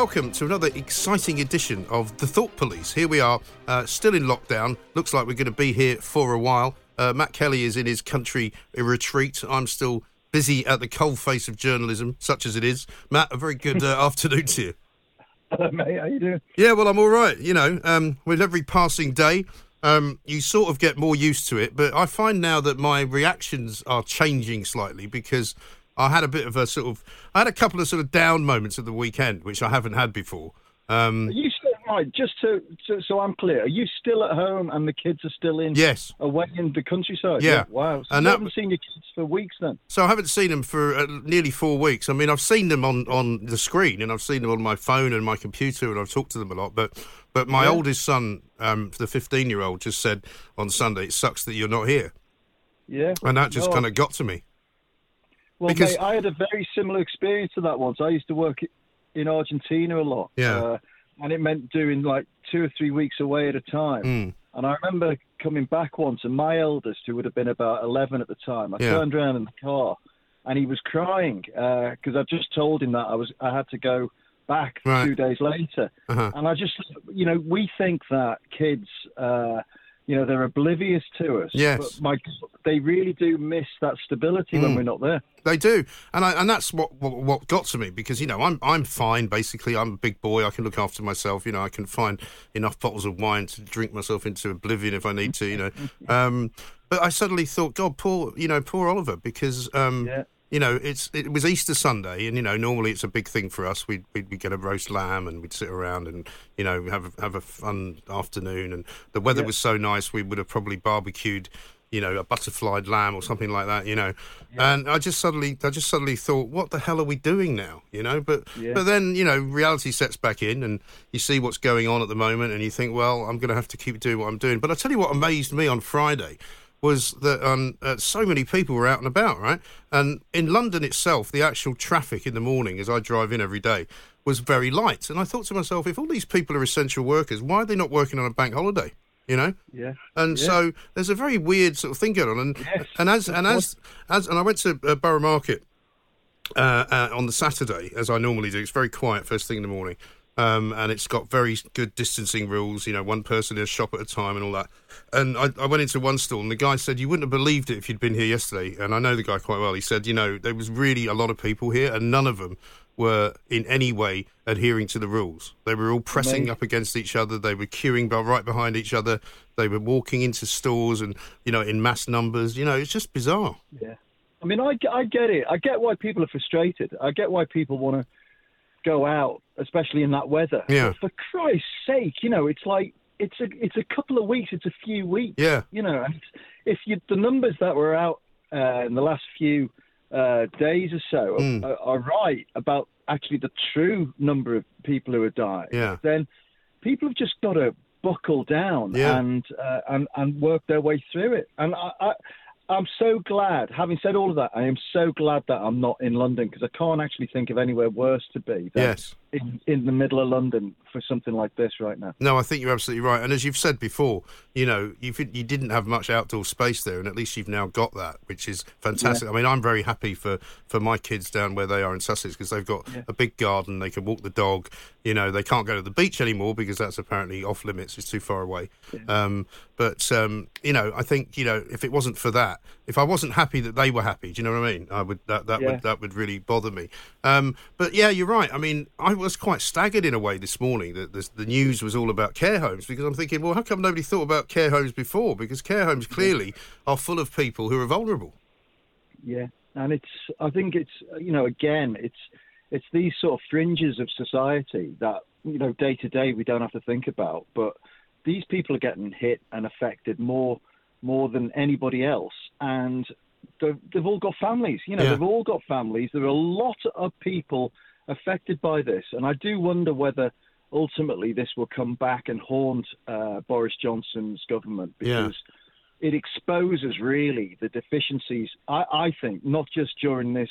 Welcome to another exciting edition of The Thought Police. Here we are, uh, still in lockdown. Looks like we're going to be here for a while. Uh, Matt Kelly is in his country retreat. I'm still busy at the cold face of journalism, such as it is. Matt, a very good uh, afternoon to you. Hello, mate. How are you doing? Yeah, well, I'm all right. You know, um, with every passing day, um, you sort of get more used to it. But I find now that my reactions are changing slightly because I had a bit of a sort of, I had a couple of sort of down moments at the weekend, which I haven't had before. Um, Are you still right? Just to, to so I'm clear, are you still at home and the kids are still in? Yes. Away in the countryside. Yeah. Wow. So And you that- haven't seen your kids for weeks then. So I haven't seen them for uh, nearly four weeks. I mean, I've seen them on, on the screen, and I've seen them on my phone and my computer, and I've talked to them a lot. But but my Yeah. oldest son, um, the fifteen year old, just said on Sunday, "It sucks that you're not here," Yeah. and that just No, kind of got to me. Well, because- mate, I had a very similar experience to that once. I used to work in Argentina a lot. Yeah. Uh, and it meant doing like two or three weeks away at a time. Mm. And I remember coming back once, and my eldest, who would have been about 11 at the time, I Yeah. turned around in the car, and he was crying because I just told him that I was I had to go back Right. two days later. Uh-huh. And I just, you know, we think that kids, uh, you know, they're oblivious to us. Yes. But my, they really do miss that stability when Mm. we're not there. They do, and I, and that's what, what what got to me because you know I'm I'm fine basically. I'm a big boy. I can look after myself. You know I can find enough bottles of wine to drink myself into oblivion if I need to. You know, um, but I suddenly thought, God, poor you know poor Oliver because um, Yeah. You know it's it was Easter Sunday and you know normally it's a big thing for us. We'd we'd, we'd get a roast lamb and we'd sit around and you know have a, have a fun afternoon and the weather Yeah. was so nice we would have probably barbecued you know, a butterflied lamb or something like that, you know. And I just suddenly, I just suddenly thought, what the hell are we doing now, you know? But, Yeah. but then, you know, reality sets back in, and you see what's going on at the moment, and you think, well, I'm going to have to keep doing what I'm doing. But I tell you what amazed me on Friday was that um, uh, so many people were out and about, right? And in London itself, the actual traffic in the morning, as I drive in every day, was very light. And I thought to myself, if all these people are essential workers, why are they not working on a bank holiday? You know, Yeah. and Yeah. so there's a very weird sort of thing going on. And Yes, and as and as as and I went to uh, Borough Market uh, uh, on the Saturday, as I normally do. It's very quiet first thing in the morning, um, and it's got very good distancing rules. You know, one person in a shop at a time and all that. And I, I went into one stall, and the guy said, "You wouldn't have believed it if you'd been here yesterday." And I know the guy quite well. He said, "You know, there was really a lot of people here, and none of them." Were in any way adhering to the rules. They were all pressing Amazing. up against each other. They were queuing right behind each other. They were walking into stores and you know in mass numbers. You know, it's just bizarre. Yeah. I mean, I, I get it. I get why people are frustrated. I get why people want to go out, especially in that weather. Yeah. For Christ's sake, you know, it's like it's a it's a couple of weeks. It's a few weeks. Yeah. You know, and if you the numbers that were out uh, in the last few uh, days or so Mm. are, are right about actually the true number of people who are dying, Yeah. then people have just got to buckle down Yeah. and uh, and and work their way through it. And I, I I'm so glad. Having said all of that, I am so glad that I'm not in London because I can't actually think of anywhere worse to be than Yes. in, in the middle of London for something like this right now. No, I think you're absolutely right. And as you've said before, you know, you you didn't have much outdoor space there, and at least you've now got that, which is fantastic. I mean, I'm very happy for, for my kids down where they are in Sussex because they've got Yeah. a big garden. They can walk the dog. You know, they can't go to the beach anymore because that's apparently off limits. It's too far away. Um, but um, you know, I think you know, if it wasn't for that, if I wasn't happy that they were happy, do you know what I mean? I would that that Yeah. would that would really bother me. Um, but yeah, you're right. I mean, I was quite staggered in a way this morning that this, the news was all about care homes because I'm thinking, well, how come nobody thought about care homes before? Because care homes clearly are full of people who are vulnerable. Yeah, and it's I think it's you know again it's it's these sort of fringes of society that you know day to day we don't have to think about, but these people are getting hit and affected more more than anybody else, and they've, they've all got families. You know, Yeah. they've all got families. There are a lot of people affected by this, and I do wonder whether ultimately this will come back and haunt uh, Boris Johnson's government Yeah. because it exposes really the deficiencies. I, I think not just during this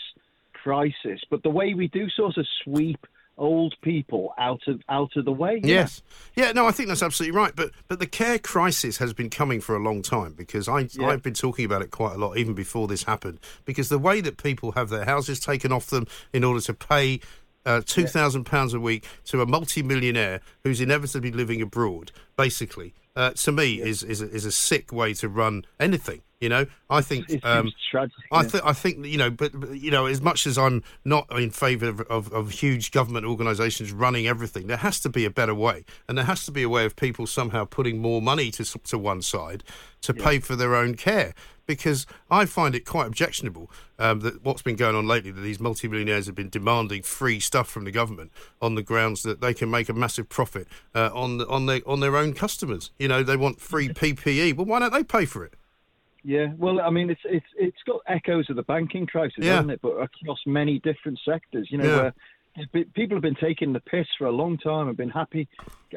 crisis, but the way we do sort of sweep old people out of out of the way. know? Yes, yeah, no, I think that's absolutely right. But but the care crisis has been coming for a long time because I Yeah. I've been talking about it quite a lot even before this happened. Because the way that people have their houses taken off them in order to pay. uh, two thousand pounds a week to a multi-millionaire who's inevitably living abroad, basically, uh, to me is is a, is a sick way to run anything. You know, I think um. I yeah. think I think you know, but, but, you know, as much as I'm not in favour of, of, of huge government organisations running everything, there has to be a better way, and there has to be a way of people somehow putting more money to to one side to pay for their own care. Because I find it quite objectionable um, that what's been going on lately, that these multimillionaires have been demanding free stuff from the government on the grounds that they can make a massive profit uh, on the, on their on their own customers. You know, they want free PPE. Well, why don't they pay for it? Yeah, well, I mean, it's it's it's got echoes of the banking crisis, Yeah. hasn't it? But across many different sectors, you know, Yeah. where people have been taking the piss for a long time and been happy,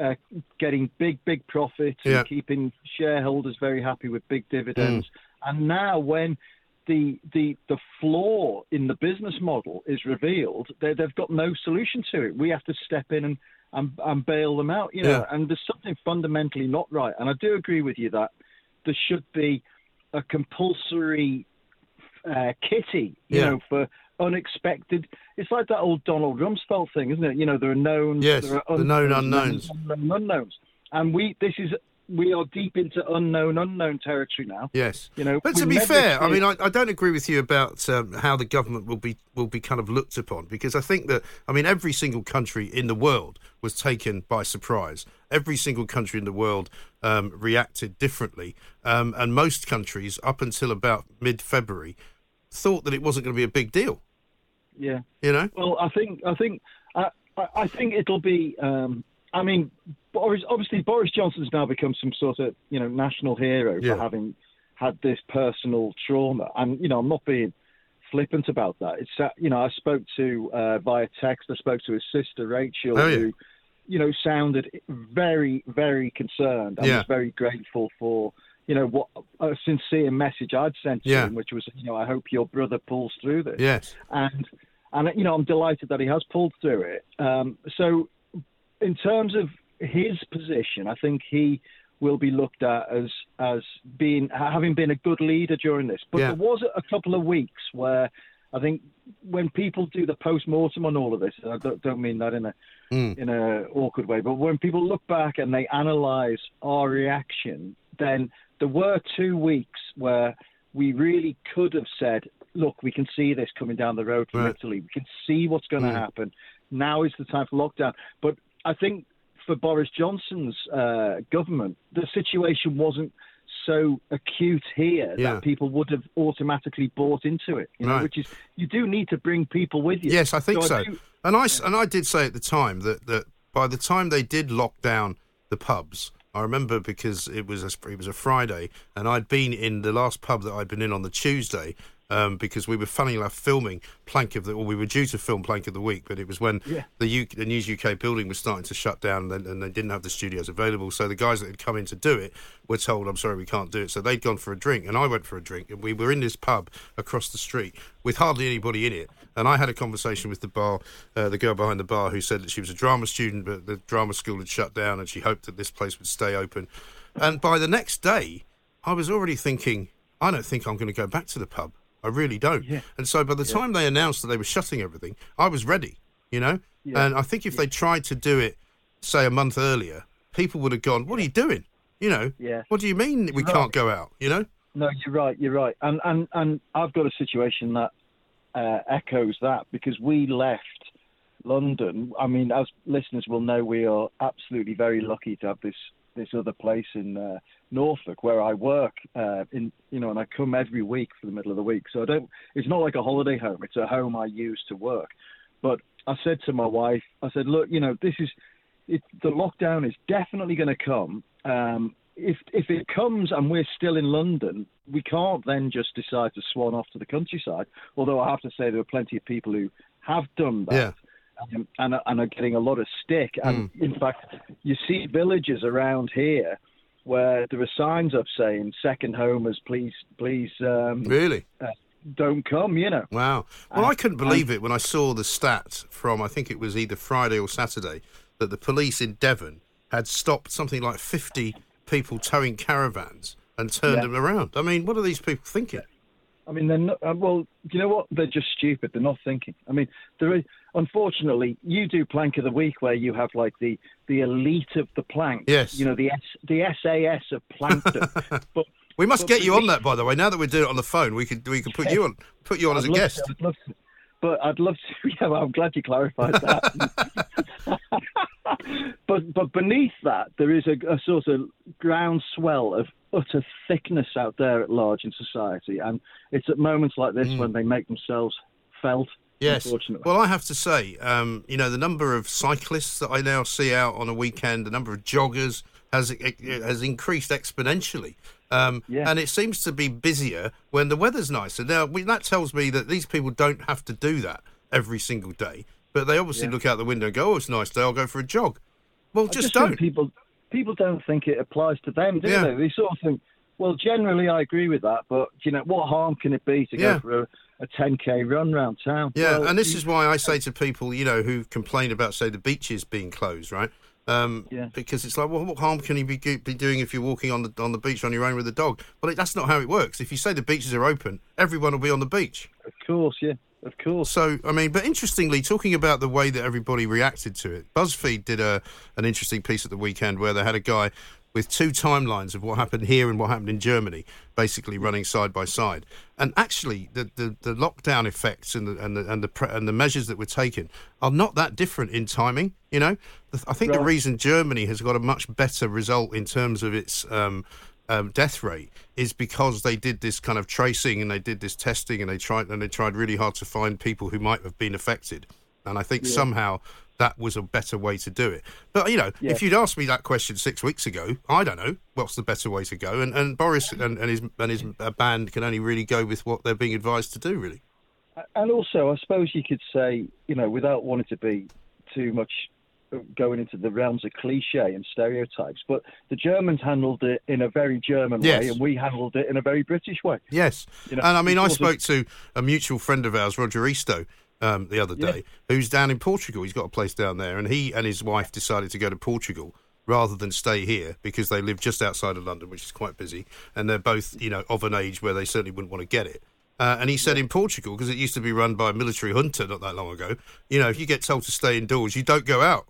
uh, getting big, big profits Yeah. and keeping shareholders very happy with big dividends. Mm. And now, when the the the flaw in the business model is revealed, they, they've got no solution to it. We have to step in and and, and bail them out, you know. Yeah. And there's something fundamentally not right. And I do agree with you that there should be a compulsory uh, kitty, you Yeah. know, for unexpected. It's like that old Donald Rumsfeld thing, isn't it? You know, there are knowns, Yes, there are the known unknowns, unknowns. unknowns, and we this is we are deep into unknown unknown territory now. Yes, You know, but to be fair, I mean, I, I don't agree with you about um, how the government will be will be kind of looked upon because I think that I mean every single country in the world was taken by surprise. Every single country in the world um, reacted differently, um, and most countries up until about mid February thought that it wasn't going to be a big deal. Yeah. You know, Well, I think I think I, I I think it'll be. Um, I mean, Boris obviously Boris Johnson's now become some sort of you know national hero Yeah. for having had this personal trauma, and you know I'm not being flippant about that. It's uh, you know I spoke to uh, via text. I spoke to his sister Rachel, Oh, yeah. who you know sounded very very concerned and Yeah. was very grateful for. You know what a sincere message I'd sent to Yeah. him, which was, you know, I hope your brother pulls through this yes, and and you know I'm delighted that he has pulled through it. Um, so, in terms of his position, I think he will be looked at as as being having been a good leader during this. But Yeah. there was a couple of weeks where I think when people do the post mortem on all of this, I don't, don't mean that in a Mm. in a awkward way, but when people look back and they analyse our reaction, then there were two weeks where we really could have said, "Look, we can see this coming down the road from Right. Italy. We can see what's going to Mm. happen. Now is the time for lockdown." But I think for Boris Johnson's uh, government, the situation wasn't so acute here Yeah. that people would have automatically bought into it. You know, Right. which is you do need to bring people with you. Yes, I think so. do- And I s and I did say at the time that, that by the time they did lock down the pubs, I remember because it was a, it was a Friday, and I'd been in the last pub that I'd been in on the Tuesday. Um, because we were funny enough filming Plank of the, or we were due to film Plank of the Week, but it was when Yeah. the, U, the News UK building was starting to shut down and, and they didn't have the studios available. So the guys that had come in to do it were told, I'm sorry, we can't do it. So they'd gone for a drink and I went for a drink and we were in this pub across the street with hardly anybody in it. And I had a conversation with the bar, uh, the girl behind the bar who said that she was a drama student, but the drama school had shut down and she hoped that this place would stay open. And by the next day, I was already thinking, I don't think I'm going to go back to the pub. I really don't. Yeah. And so by the time they announced that they were shutting everything, I was ready, you know? Yeah. And I think if they tried to do it, say, a month earlier, people would have gone, What are you doing? You know, Yeah. what do you mean we Right. can't go out? You know? No, you're right. You're right. And and and I've got a situation that uh, echoes that because we left London. I mean, as listeners will know, we are absolutely very lucky to have this this other place in uh, Norfolk where I work. Uh, in you know, and I come every week for the middle of the week. So I don't. It's not like a holiday home. It's a home I use to work. But I said to my wife, I said, look, you know, this is it, the lockdown is definitely going to come. Um, if if it comes and we're still in London, we can't then just decide to swan off to the countryside. Although I have to say there are plenty of people who have done that. Yeah. Um, and, are- and are getting a lot of stick. And in fact, you see villages around here where there are signs up saying "second homers, please, please um, Really? don't come." You know, Wow. Well, Uh, I couldn't believe it when I saw the stat from, I think it was either Friday or Saturday, that the police in Devon had stopped something like 50 people towing caravans and turned Yeah. them around. I mean, what are these people thinking? I mean, they're not, uh, well, you know what? They're just stupid. They're not thinking. I mean, there is, unfortunately, you do plank of the week where you have like the, the elite of the plank. Yes. You know, the S, the SAS of plankton. but We must but get you on that, by the way. Now that we're doing it on the phone, we could we could put you on put you on as I'd a guest. To, I'd love to, but I'd love to. Yeah, well, I'm glad you clarified that. but but beneath that, there is a, a sort of groundswell of utter thickness out there at large in society, and it's at moments like this when they make themselves felt. Mm. Yes. Unfortunately. Well, I have to say, um, you know, the number of cyclists that I now see out on a weekend, the number of joggers has has increased exponentially. Um, Yeah. And it seems to be busier when the weather's nicer. Now, we, that tells me that these people don't have to do that every single day, but they obviously Yeah. look out the window and go, "Oh, it's a nice day. I'll go for a jog." Well, I just, think don't. people people don't think it applies to them, do Yeah. they? They sort of think, well, generally I agree with that, but you know, what harm can it be to Yeah. go for a, a 10k run round town? Yeah, Well, and this you- is why I say to people, you know, who complain about, say, the beaches being closed, right? Um, Yeah. Because it's like, well, what harm can you be, be doing if you're walking on the on the beach on your own with a dog? Well, that's not how it works. If you say the beaches are open, everyone will be on the beach. Of course, yeah, of course. So, I mean, but interestingly, talking about the way that everybody reacted to it, BuzzFeed did a an interesting piece at the weekend where they had a guy with two timelines of what happened here and what happened in Germany, basically running side by side. And actually, the, the, the lockdown effects and the and the and the pre- and the measures that were taken are not that different in timing. You know, I think the reason Germany has got a much better result in terms of its um, um, death rate is because they did this kind of tracing and they did this testing and they tried and they tried really hard to find people who might have been affected. And I think somehow that was a better way to do it. But you know, Yeah. if you'd asked me that question six weeks ago, I don't know what's the better way to go. And, and Boris and, and his and his band can only really go with what they're being advised to do. Really. And also, I suppose you could say, you know, without wanting to be too much going into the realms of cliche and stereotypes, but the Germans handled it in a very German Yes. way, and we handled it in a very British way. Yes. You know, and I mean, I spoke to a mutual friend of ours, Roger Easto, um, the other day, who's down in Portugal. He's got a place down there, and he and his wife decided to go to Portugal rather than stay here because they live just outside of London, which is quite busy, and they're both, you know, of an age where they certainly wouldn't want to get it. Uh, and he said in Portugal, because it used to be run by a military junta not that long ago, you know, if you get told to stay indoors, you don't go out.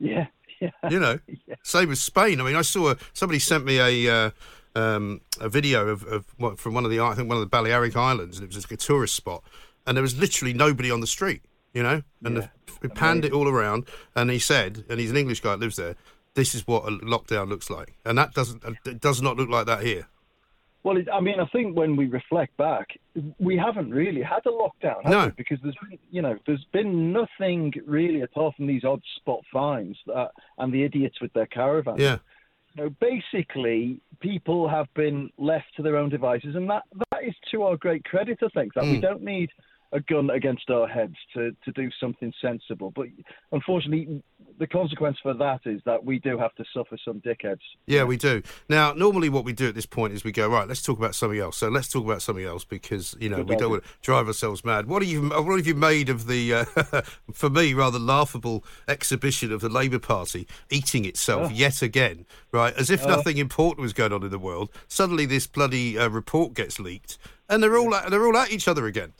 Yeah, yeah. You know, same as Spain. I mean, I saw a, somebody sent me a uh, um, a video of, of what, from one of the I think one of the Balearic Islands, and it was like a tourist spot, and there was literally nobody on the street. You know, and Yeah. the, we panned it all around, and he said, and he's an English guy that lives there. This is what a lockdown looks like, and that doesn't it does not look like that here. Well, it, I mean, I think when we reflect back, we haven't really had a lockdown, have No. we? Because there's, been, you know, there's been nothing really apart from these odd spot fines that, and the idiots with their caravans. Yeah, You know, basically, people have been left to their own devices, and that that is to our great credit. I think that we Mm. don't need a gun against our heads to to do something sensible. But unfortunately, the consequence for that is that we do have to suffer some dickheads. yeah, we do. Now, normally what we do at this point is we go right. Let's talk about something else. So let's talk about something else because you know Good we don't want to drive ourselves mad. What have you What have you made of the, uh, for me, rather laughable exhibition of the Labour Party eating itself Oh. yet again? Right, as if nothing important was going on in the world. Suddenly, this bloody uh, report gets leaked, and they're all at, they're all at each other again.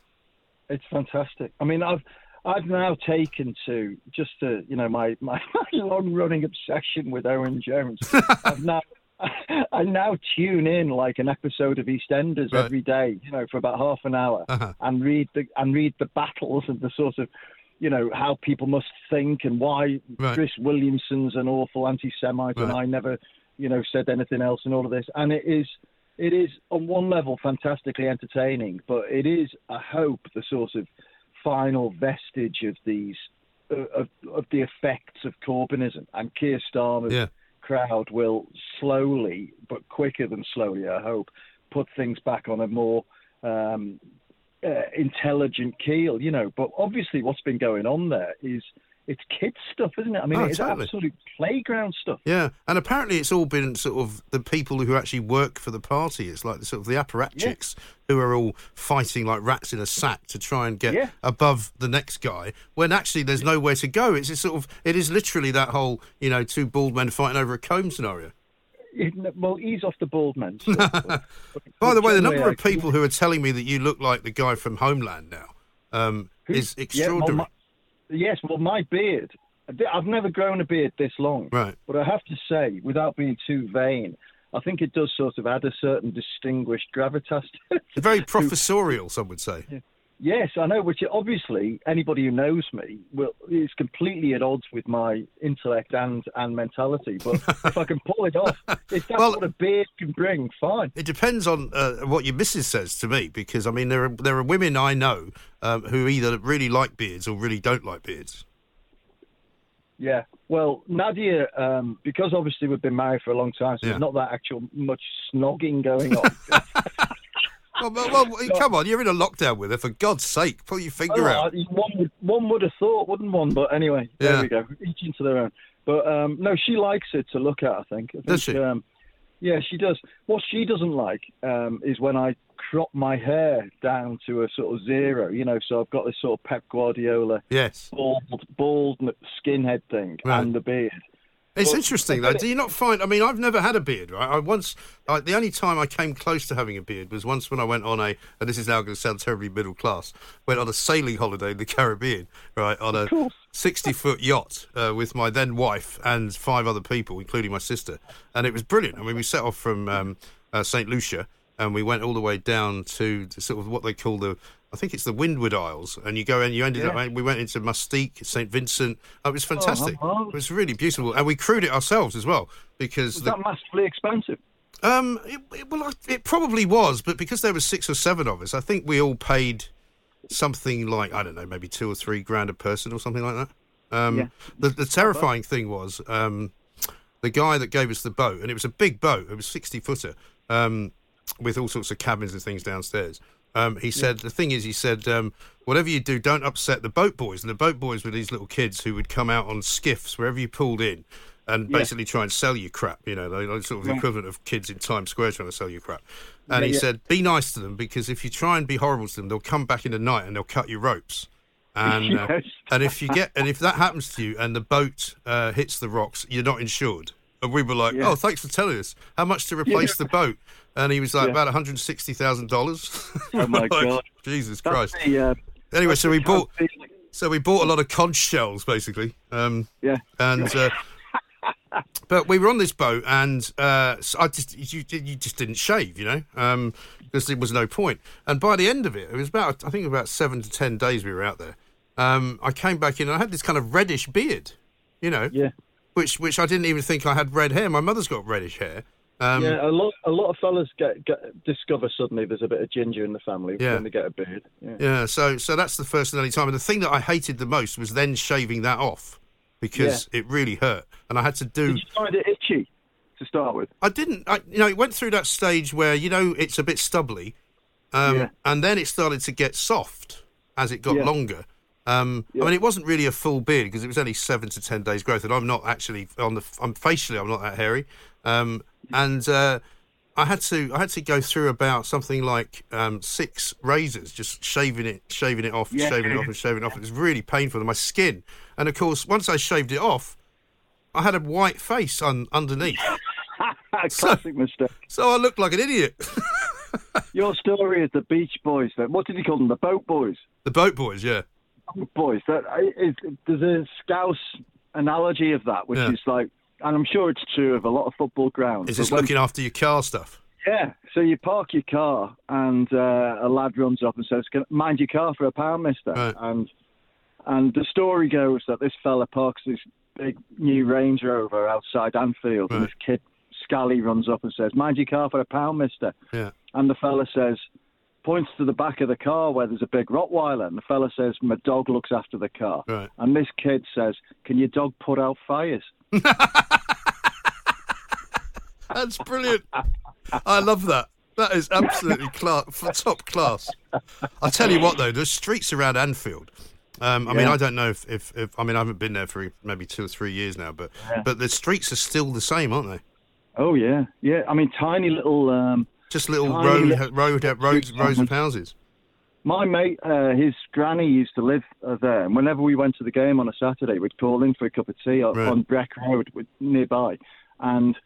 It's fantastic. I mean, I've I've now taken to just to you know my my, my long running obsession with Owen Jones. I've now I now tune in like an episode of EastEnders Right. every day, you know, for about half an hour, Uh-huh. and read the and read the battles and the sort of you know how people must think and why Right. Chris Williamson's an awful anti-Semite and I never you know said anything else and all of this, and it is it is on one level fantastically entertaining, but it is, I hope, the sort of final vestige of these uh, of, of the effects of Corbynism and Keir Starmer's Yeah. crowd will slowly, but quicker than slowly, I hope, put things back on a more um, uh, intelligent keel. You know, but obviously, what's been going on there is it's kids stuff, isn't it? I mean, Oh, it's totally. absolute playground stuff. Yeah, and apparently it's all been sort of the people who actually work for the party. It's like the sort of the apparatchiks who are all fighting like rats in a sack to try and get Yeah. above the next guy. When actually there's nowhere to go. It's sort of it is literally that whole you know two bald men fighting over a comb scenario. well, ease off the bald men. By the way, the number of people who are telling me that you look like the guy from Homeland now um, is extraordinary. Yeah, well, yes, well, my beard. I've never grown a beard this long. Right. But I have to say, without being too vain, I think it does sort of add a certain distinguished gravitas. Very professorial, some would say. Yes, I know. Which obviously anybody who knows me will is completely at odds with my intellect and and mentality. But if I can pull it off, if that's well, what a beard can bring, fine. It depends on uh, what your missus says to me, because I mean there are there are women I know um, who either really like beards or really don't like beards. Yeah, well, Nadia, um, because obviously we've been married for a long time, so yeah. there's not that actual much snogging going on. well, well, well come on, you're in a lockdown with her. For God's sake, pull your finger oh, out. One would, one would have thought, wouldn't one? But anyway, there we go. Each into their own. But um, no, she likes it to look at. I think. I think does she? Um, yeah, she does. What she doesn't like um, is when I crop my hair down to a sort of zero. You know, so I've got this sort of Pep Guardiola, yes, bald, bald skinhead thing right. and the beard. It's interesting though. Do you not find? I mean, I've never had a beard. Right? I once. I, the only time I came close to having a beard was once when I went on a. And this is now going to sound terribly middle class. Went on a sailing holiday in the Caribbean. Right on a sixty-foot yacht uh, with my then wife and five other people, including my sister, and it was brilliant. I mean, we set off from um, uh, Saint Lucia and we went all the way down to, to sort of what they call the I think it's the Windward Isles, and you go and you ended yeah. up. We went into Mustique, Saint Vincent. Oh, it was fantastic. Oh, it was really beautiful, and we crewed it ourselves as well because was the, that massively expensive. Um, it, it, well, it probably was, but because there were six or seven of us, I think we all paid something like I don't know, maybe two or three grand a person or something like that. Um, yeah. the, the terrifying thing was um, the guy that gave us the boat, and it was a big boat. It was sixty footer um, with all sorts of cabins and things downstairs. Um, he said the thing is, he said, um, whatever you do, don't upset the boat boys. And the boat boys were these little kids who would come out on skiffs wherever you pulled in, and yeah. basically try and sell you crap. You know, they sort of the equivalent of kids in Times Square trying to sell you crap. And yeah, he yeah. said, be nice to them because if you try and be horrible to them, they'll come back in the night and they'll cut your ropes. And uh, yes. uh, and if you get and if that happens to you and the boat uh, hits the rocks, you're not insured. And we were like, oh, thanks for telling us. How much to replace the boat? And he was like yeah. about one hundred sixty thousand dollars. Oh my like, god! Jesus Christ! The, uh, anyway, so we bought. So we bought a lot of conch shells, basically. Um, yeah. And uh, but we were on this boat, and uh, I just you, you just didn't shave, you know, um, because there was no point. And by the end of it, it was about I think about seven to ten days we were out there. Um, I came back in, and I had this kind of reddish beard, you know. Yeah. Which which I didn't even think I had red hair. My mother's got reddish hair. Um, yeah, a lot a lot of fellas get, get, discover suddenly there's a bit of ginger in the family yeah. when they get a beard. Yeah. yeah, so so that's the first and only time. And the thing that I hated the most was then shaving that off because yeah. it really hurt, and I had to do. Did you find it itchy to start with? I didn't. I, you know, it went through that stage where you know it's a bit stubbly, um, and then it started to get soft as it got longer. Um, I mean, it wasn't really a full beard because it was only seven to ten days growth, and I'm not actually on the. I'm facially, I'm not that hairy. Um, and uh, I had to I had to go through about something like um, six razors, just shaving it, shaving it off, yeah. shaving it off, and shaving it off. It was really painful to my skin. And of course, once I shaved it off, I had a white face un- underneath. Classic so, mistake. So I looked like an idiot. Your story is the Beach Boys. Then what did you call them? The Boat Boys. The Boat Boys, yeah. Boys. That is, there's a Scouse analogy of that, which yeah. is like and I'm sure it's true of a lot of football grounds. Is this when, looking after your car stuff? Yeah. So you park your car, and uh, a lad runs up and says, "Mind your car for a pound, Mister." Right. And and the story goes that this fella parks his big new Range Rover outside Anfield, right. and this kid Scally runs up and says, "Mind your car for a pound, Mister." Yeah. And the fella says, points to the back of the car where there's a big Rottweiler, and the fella says, "My dog looks after the car." Right. And this kid says, "Can your dog put out fires?" That's brilliant. I love that. That is absolutely class, top class. I tell you what, though, the streets around Anfield. Um, I yeah. mean, I don't know if, if, if, I mean, I haven't been there for maybe two or three years now, but yeah. but the streets are still the same, aren't they? Oh yeah, yeah. I mean, tiny little, um, just little road, little road, road, roads, rows of houses. My mate, uh, his granny used to live uh, there, and whenever we went to the game on a Saturday, we'd call in for a cup of tea right. on Breck Road nearby, and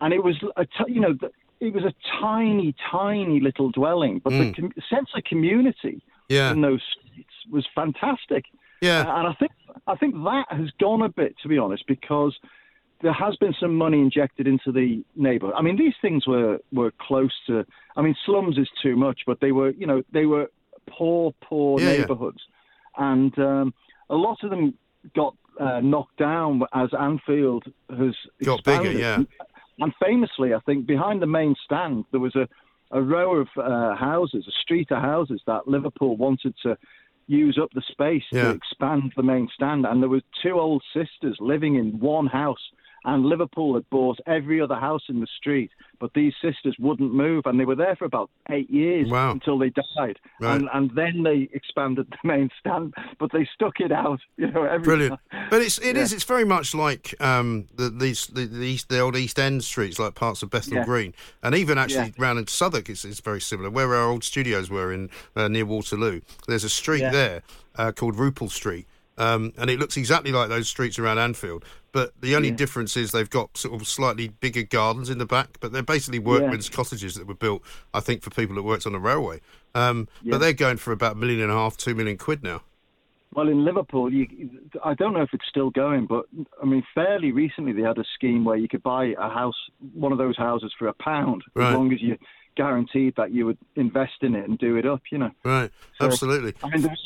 and it was a t- you know it was a tiny, tiny little dwelling, but mm. the com- sense of community yeah. in those streets was fantastic. Yeah, uh, and I think I think that has gone a bit, to be honest, because there has been some money injected into the neighborhood. I mean, these things were were close to. I mean, slums is too much, but they were, you know, they were poor, poor yeah, neighborhoods, yeah. and um, a lot of them got uh, knocked down as Anfield has got expanded. bigger. Yeah, and famously, I think behind the main stand there was a a row of uh, houses, a street of houses that Liverpool wanted to use up the space yeah. to expand the main stand. And there were two old sisters living in one house and Liverpool had bought every other house in the street, but these sisters wouldn't move, and they were there for about eight years wow. until they died, right. and, and then they expanded the main stand, but they stuck it out, you know. Every Brilliant, time. but it's it yeah. is, it's very much like um, the these the, the, East, the old East End streets, like parts of Bethnal yeah. Green, and even actually yeah. round in Southwark, it's, it's very similar. Where our old studios were in uh, near Waterloo, there's a street there uh, called Roupell Street. Um, and it looks exactly like those streets around Anfield. But the only yeah. difference is they've got sort of slightly bigger gardens in the back, but they're basically workmen's yeah. cottages that were built, I think, for people that worked on the railway. Um, yeah. But they're going for about a million and a half, two million quid now. Well, in Liverpool, you, I don't know if it's still going, but I mean, fairly recently they had a scheme where you could buy a house, one of those houses, for a pound, right. as long as you guaranteed that you would invest in it and do it up, you know. Right, so, absolutely. I mean, there's,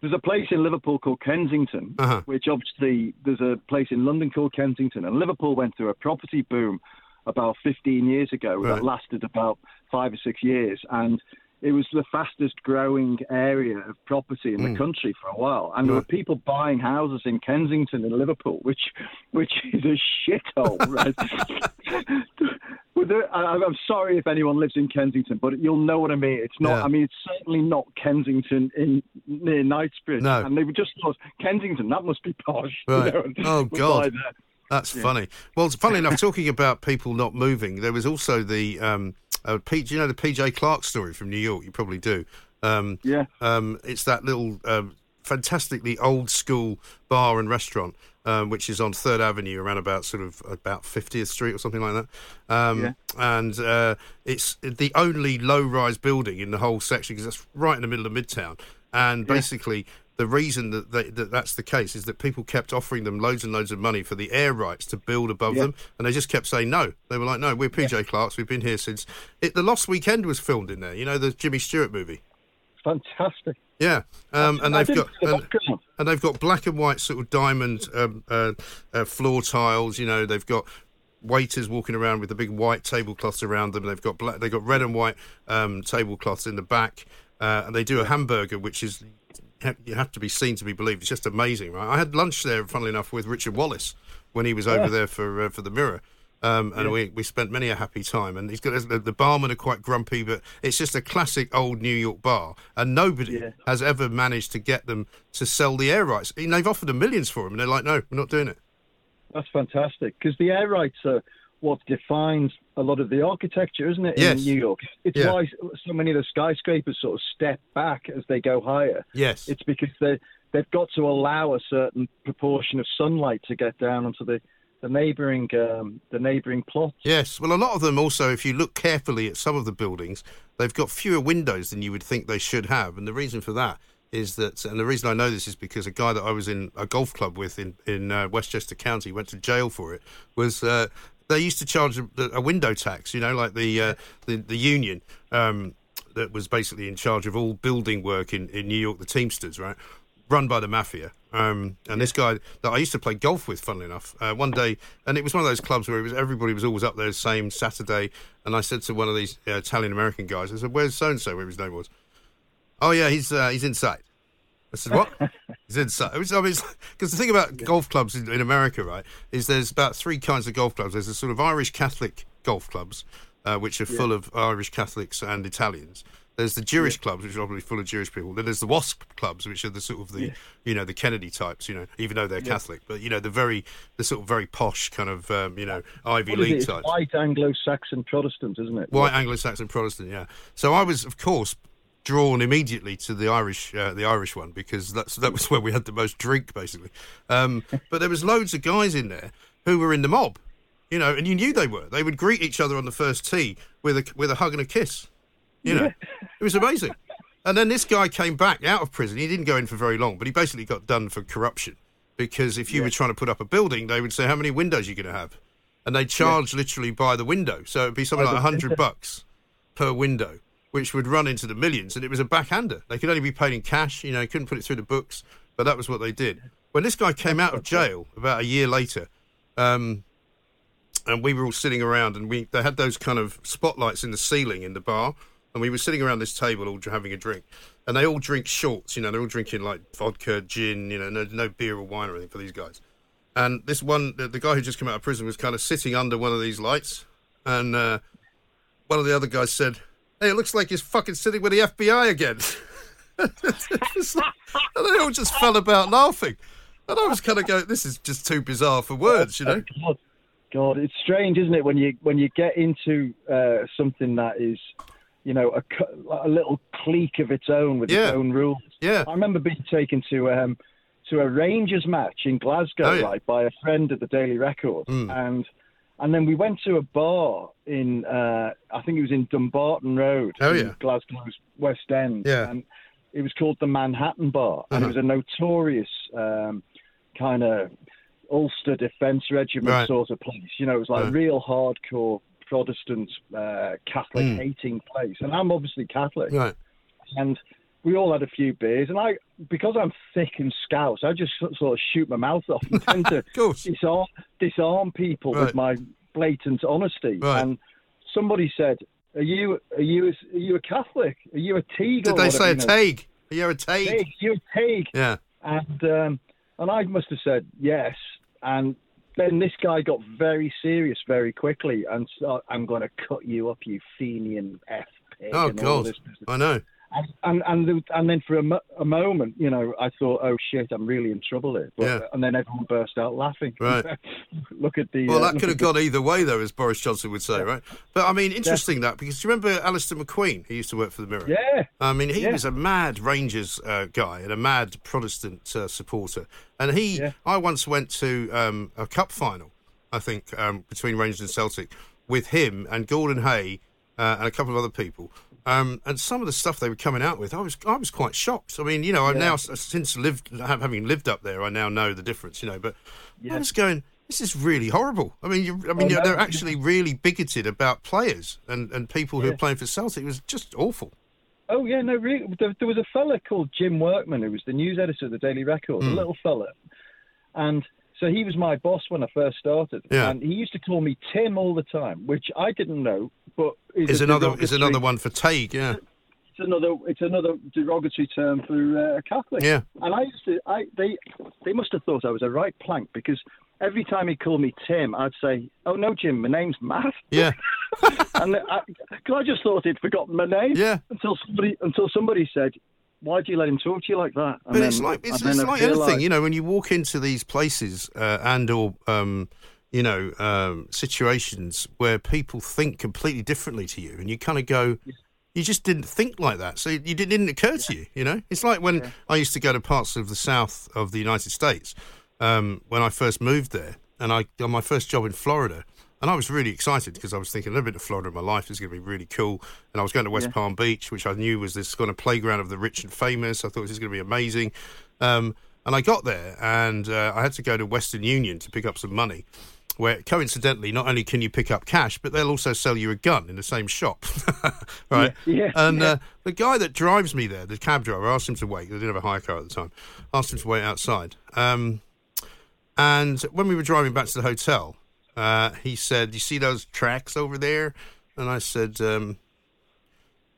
there's a place in Liverpool called Kensington, uh-huh. which obviously there's a place in London called Kensington, and Liverpool went through a property boom about 15 years ago right. that lasted about five or six years, and it was the fastest growing area of property in mm. the country for a while, and there were people buying houses in Kensington and Liverpool, which which is a shithole. Right? I'm sorry if anyone lives in Kensington, but you'll know what I mean. It's not. Yeah. I mean, it's certainly not Kensington in near Knightsbridge. No. and they were just thought Kensington. That must be posh. Right. You know, oh God. That's yeah. funny. Well, funny enough, talking about people not moving, there was also the um, uh, P, do you know the PJ Clarke story from New York? You probably do. Um, yeah. Um, it's that little um, fantastically old school bar and restaurant, um, which is on Third Avenue, around about sort of about 50th Street or something like that. Um, yeah. And uh, it's the only low rise building in the whole section because that's right in the middle of Midtown. And basically, yeah the reason that, they, that that's the case is that people kept offering them loads and loads of money for the air rights to build above yeah. them, and they just kept saying no. They were like, "No, we're PJ yeah. Clarke's. We've been here since." It, the Lost Weekend was filmed in there. You know, the Jimmy Stewart movie. Fantastic. Yeah, um, and they've got and, and, they've got black and white sort of diamond um, uh, uh, floor tiles. You know, they've got waiters walking around with the big white tablecloths around them. They've got black, they've got red and white um, tablecloths in the back, uh, and they do a hamburger, which is you have to be seen to be believed. It's just amazing, right? I had lunch there, funnily enough, with Richard Wallace when he was over there for uh, for the Mirror. Um, and yeah. we, we spent many a happy time. And he's got the, the barmen are quite grumpy, but it's just a classic old New York bar. And nobody yeah. has ever managed to get them to sell the air rights. And they've offered them millions for them, and they're like, no, we're not doing it. That's fantastic because the air rights are what defines a lot of the architecture, isn't it, yes. in New York? It's yeah. why so many of the skyscrapers sort of step back as they go higher. Yes. It's because they they've got to allow a certain proportion of sunlight to get down onto the the neighbouring um, the neighbouring plots. Yes, well, a lot of them also, if you look carefully at some of the buildings, they've got fewer windows than you would think they should have, and the reason for that is that, and the reason I know this is because a guy that I was in a golf club with in in uh, Westchester County went to jail for it. Was uh, they used to charge a, a window tax, you know, like the uh, the, the union um, that was basically in charge of all building work in, in New York, the Teamsters, right, run by the mafia. Um, and this guy that I used to play golf with, funnily enough, uh, one day, and it was one of those clubs where was everybody was always up there the same Saturday. And I said to one of these uh, Italian American guys, I said, "Where's so and so?" Where his name was. Oh yeah, he's uh, he's inside. I said, "What?" He's inside. I mean, because the thing about golf clubs in, in, America, right, is there's about three kinds of golf clubs. There's the sort of Irish Catholic golf clubs, uh, which are yeah. full of Irish Catholics and Italians. There's the Jewish yeah. clubs, which are probably full of Jewish people. Then there's the WASP clubs, which are the sort of the, yeah. you know, the Kennedy types. You know, even though they're Catholic, but you know, the very, the sort of very posh kind of, um, you know, Ivy League types. White Anglo-Saxon Protestant, isn't it? White Anglo-Saxon Protestant, yeah. So I was, of course, drawn immediately to the Irish, uh, the Irish one because that's that was where we had the most drink, basically. Um, but there was loads of guys in there who were in the mob, you know, and you knew they were. They would greet each other on the first tee with a with a hug and a kiss. You know, it was amazing. And then this guy came back out of prison. He didn't go in for very long, but he basically got done for corruption because if you were trying to put up a building, they would say, "How many windows are you going to have?" And they charge literally by the window, so it'd be something like a hundred bucks per window, which would run into the millions. And it was a backhander. They could only be paid in cash. You know, couldn't put it through the books, but that was what they did. When this guy came out of jail about a year later, um, and we were all sitting around, and we they had those kind of spotlights in the ceiling in the bar, and we were sitting around this table all having a drink, and they all drink shorts. You know, they're all drinking like vodka, gin. You know, no, no beer or wine or anything for these guys. And this one, the, the guy who just came out of prison, was kind of sitting under one of these lights, and uh, one of the other guys said, "Hey, it looks like he's fucking sitting with the FBI again." Like- and they all just fell about laughing. And I was kind of going, "This is just too bizarre for words," you know. God, God, it's strange, isn't it, when you when you get into uh, something that is, you know, a, a little clique of its own with Yeah. its own rules. Yeah. I remember being taken to um, to a Rangers match in Glasgow, Oh, yeah. right, by a friend at the Daily Record, Mm. and and then we went to a bar in uh, I think it was in Dumbarton Road, Oh, in yeah. Glasgow's West End, Yeah. and it was called the Manhattan Bar, and Uh-huh. it was a notorious um, kind of Ulster Defence Regiment Right. sort of place. You know, it was like Right. real hardcore Protestant uh, Catholic Mm. hating place, and I'm obviously Catholic Right. and we all had a few beers. And I, because I'm thick and scouse, I just sort of shoot my mouth off and tend to disarm, disarm people Right. with my blatant honesty. Right. And somebody said, "Are you are you a, are you a Catholic? Are you a Teague?" Did they say a you know? tag? You're a tag. Teague, you a Teague? Yeah. And um, and I must have said yes. And then this guy got very serious very quickly, and so I'm going to cut you up, you Fenian f pig. Oh God. I know. And and and, then for a, mo- a moment, you know, I thought, oh shit, I'm really in trouble here. But, Yeah. And then everyone burst out laughing. Right. look at the. Well, uh, that could have at the- gone either way, though, as Boris Johnson would say, right? But I mean, interesting that because do you remember Alistair McQueen, who used to work for the Mirror? Yeah. I mean, he Yeah. was a mad Rangers uh, guy and a mad Protestant uh, supporter. And he, Yeah. I once went to um, a cup final, I think, um, between Rangers and Celtic with him and Gordon Hay uh, and a couple of other people. Um, and some of the stuff they were coming out with, I was I was quite shocked. I mean, you know, I've Yeah. now since lived having lived up there, I now know the difference. You know, but I was going, this is really horrible. I mean, you, I mean, Oh, no. they're actually really bigoted about players and, and people who Yeah. are playing for Celtic. It was just awful. Oh yeah, no, really. There, there was a fella called Jim Workman who was the news editor of the Daily Record, Hmm. a little fella, and so he was my boss when I first started. Yeah. And he used to call me Tim all the time, which I didn't know, but is another is another one for Teague, yeah, It's another it's another derogatory term for uh, a Catholic. yeah, And I used to, I they they must have thought I was a right plank because every time he called me Tim, I'd say, "Oh no, Jim, my name's Matt." yeah, and I, cause I just thought he'd forgotten my name. yeah. Until somebody until somebody said, "Why do you let him talk to you like that?" And But it's like it's, it's like anything, realised- you know, when you walk into these places uh, and or um, you know um, situations where people think completely differently to you, and you kind of go. You just didn't think like that, so you it didn't occur to you. You know, it's like when I used to go to parts of the south of the United States um, when I first moved there, and I got my first job in Florida, and I was really excited because I was thinking, I've never been to Florida in my life. It's going to be really cool. And I was going to West Yeah. Palm Beach, which I knew was this kind of playground of the rich and famous. I thought this is going to be amazing. Um, and I got there, and uh, I had to go to Western Union to pick up some money. Where coincidentally, not only can you pick up cash, but they'll also sell you a gun in the same shop, right? Yeah, yeah, and yeah. Uh, the guy that drives me there, the cab driver, asked him to wait. They didn't have a hire car at the time. Asked him to wait outside. Um, and when we were driving back to the hotel, uh, he said, "You see those tracks over there?" And I said, um,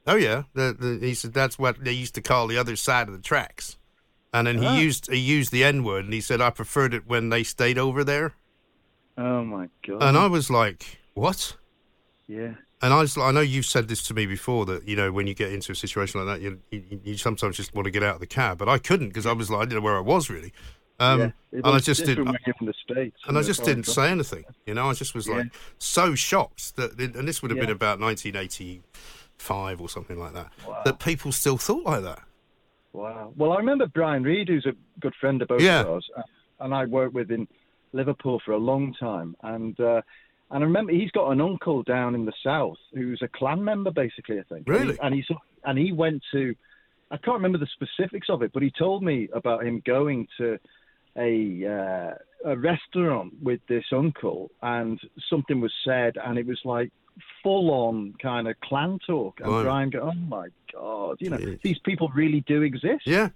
"Oh yeah." The, the, he said, "That's what they used to call the other side of the tracks." And then he used he used the N word, and he said, "I preferred it when they stayed over there." Oh my god. And I was like, "What?" yeah. And I, was, I know you've said this to me before that you know when you get into a situation like that, you you, you sometimes just want to get out of the cab, but I couldn't because I was like I didn't know where I was really, um, yeah. and I just didn't. when from the states. And I just didn't say anything, you know. I just was like Yeah. so shocked that, and this would have been about 1985 or something like that, Wow. that people still thought like that. Wow. Well, I remember Brian Reed, who's a good friend of both Yeah. of ours, uh, and I worked with in Liverpool for a long time. And uh, And I remember he's got an uncle down in the south who's a Klan member, basically. I think. Really? And, he, and he's and he went to. I can't remember the specifics of it, but he told me about him going to a uh, a restaurant with this uncle, and something was said, and it was like full on kind of Klan talk. And Right. Brian go, "Oh my god, you know, these people really do exist. Yeah,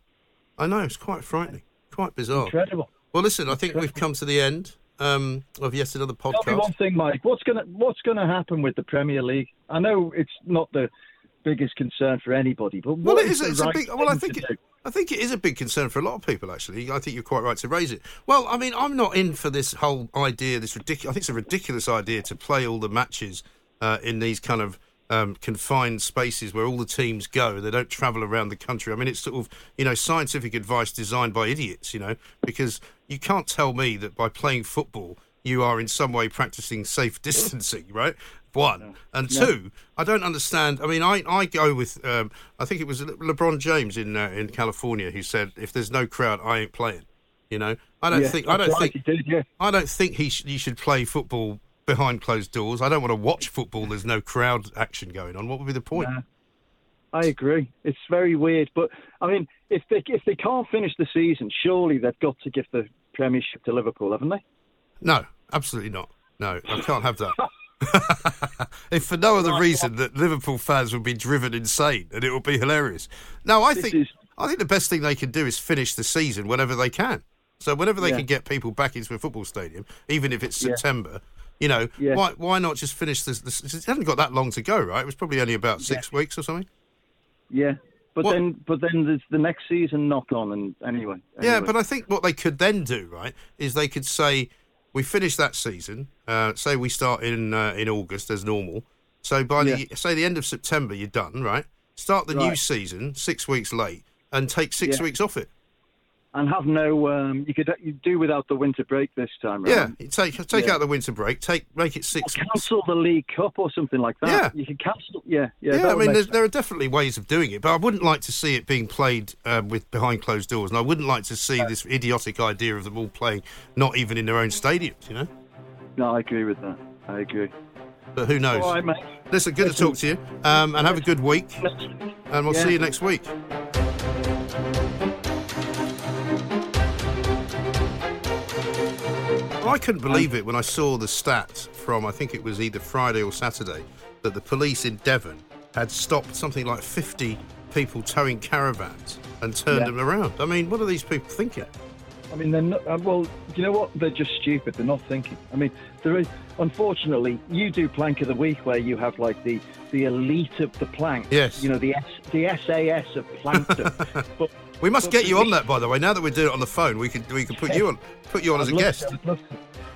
I know. It's quite frightening, quite bizarre. Incredible." Well, listen, I think we've come to the end um, of yet another podcast. Tell me one thing, Mike. What's gonna What's gonna happen with the Premier League? I know it's not the biggest concern for anybody, but Well, it is. the It's a big. Well, I think it. I think it is a big concern for a lot of people. Actually, I think you're quite right to raise it. Well, I mean, I'm not in for this whole idea. This ridiculous. I think it's a ridiculous idea to play all the matches uh, in these kind of. Um, confined spaces where all the teams go, they don't travel around the country. I mean, it's sort of you know scientific advice designed by idiots, you know, because you can't tell me that by playing football you are in some way practicing safe distancing, right? One and two, I don't understand. I mean, I, I go with um, I think it was Le- LeBron James in uh, in California who said, "If there's no crowd, I ain't playing." You know, I don't Yeah, think I don't think he did, yeah. I don't think he sh- he should play football behind closed doors. I don't want to watch football. There's no crowd action going on. What would be the point? Nah. I agree. It's very weird, but I mean, if they if they can't finish the season, surely they've got to give the Premiership to Liverpool, haven't they? No, absolutely not. No, I can't have that. if for no other reason that Liverpool fans would be driven insane and it would be hilarious. No, I This think is- I think the best thing they can do is finish the season whenever they can. So whenever they Yeah. can get people back into a football stadium, even if it's Yeah. September, you know, Yeah. why why not just finish this? this it hasn't got that long to go, right? It was probably only about six weeks or something. Yeah, but What- then but then there's the next season knock on, and anyway. Yeah, but I think what they could then do, right, is they could say, we finish that season. Uh, say we start in uh, in August as normal. So by the say the end of September, you're done, right? Start the new season six weeks late and take six Yeah. weeks off it. And have no um, you could you do without the winter break this time. Yeah, take take Yeah. out the winter break. Take make it six. Cancel the League Cup or something like that. Yeah. you could cancel. Yeah, yeah. Yeah, I mean, there, there are definitely ways of doing it, but I wouldn't like to see it being played um, with behind closed doors, and I wouldn't like to see this idiotic idea of them all playing not even in their own stadiums. You know, No, I agree with that. I agree. but who knows? All right, mate. Listen, good to talk to you, um, and have a good week, and we'll Yeah. see you next week. I couldn't believe it when I saw the stat from I think it was either Friday or Saturday that the police in Devon had stopped something like 50 people towing caravans and turned Yeah. them around. I mean, what are these people thinking? I mean, they're not, uh, well, you know what? They're just stupid. They're not thinking. I mean, there is, unfortunately, you do Plank of the Week where you have like the, the elite of the plank. Yes. You know, the, S, the SAS of plankton. but We must get you on that, by the way. Now that we're doing it on the phone, we could we could put you on put you on as I'd a guest. to- I'd to.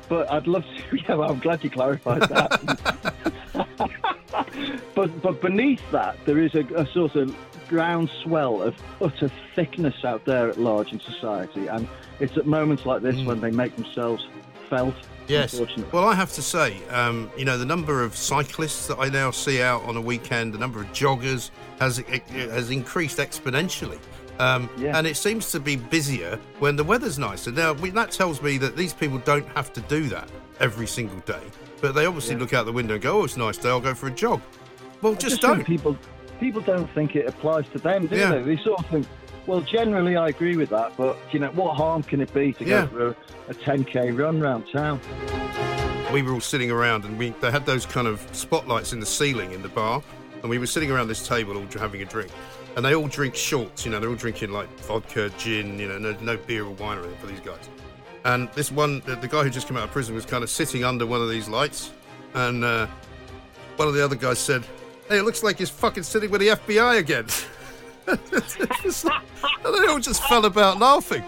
But I'd love to. Yeah, well, I'm glad you clarified that. but but beneath that, there is a, a sort of groundswell of utter thickness out there at large in society, and it's at moments like this when they make themselves felt. Mm. Yes. Well, I have to say, um, you know, the number of cyclists that I now see out on a weekend, the number of joggers has has increased exponentially. Um, Yeah. And it seems to be busier when the weather's nicer. Now, we, that tells me that these people don't have to do that every single day. But they obviously Yeah. look out the window and go, oh, it's a nice day, I'll go for a jog. Well, I just, don't. People people don't think it applies to them, do Yeah. they? They sort of think. Well, generally, I agree with that, but you know, what harm can it be to go for a, a 10k run round town? we were all sitting around and we they had those kind of spotlights in the ceiling in the bar and we were sitting around this table all having a drink and they all drink shorts you know they're all drinking like vodka gin you know no, no beer or wine or anything for these guys. And this one the, the guy who just came out of prison was kind of sitting under one of these lights and uh, one of the other guys said hey it looks like he's fucking sitting with the fbi again. And they all just fell about laughing.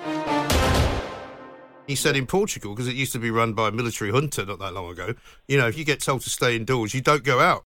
He said in Portugal, because it used to be run by a military junta not that long ago, you know, if you get told to stay indoors, you don't go out.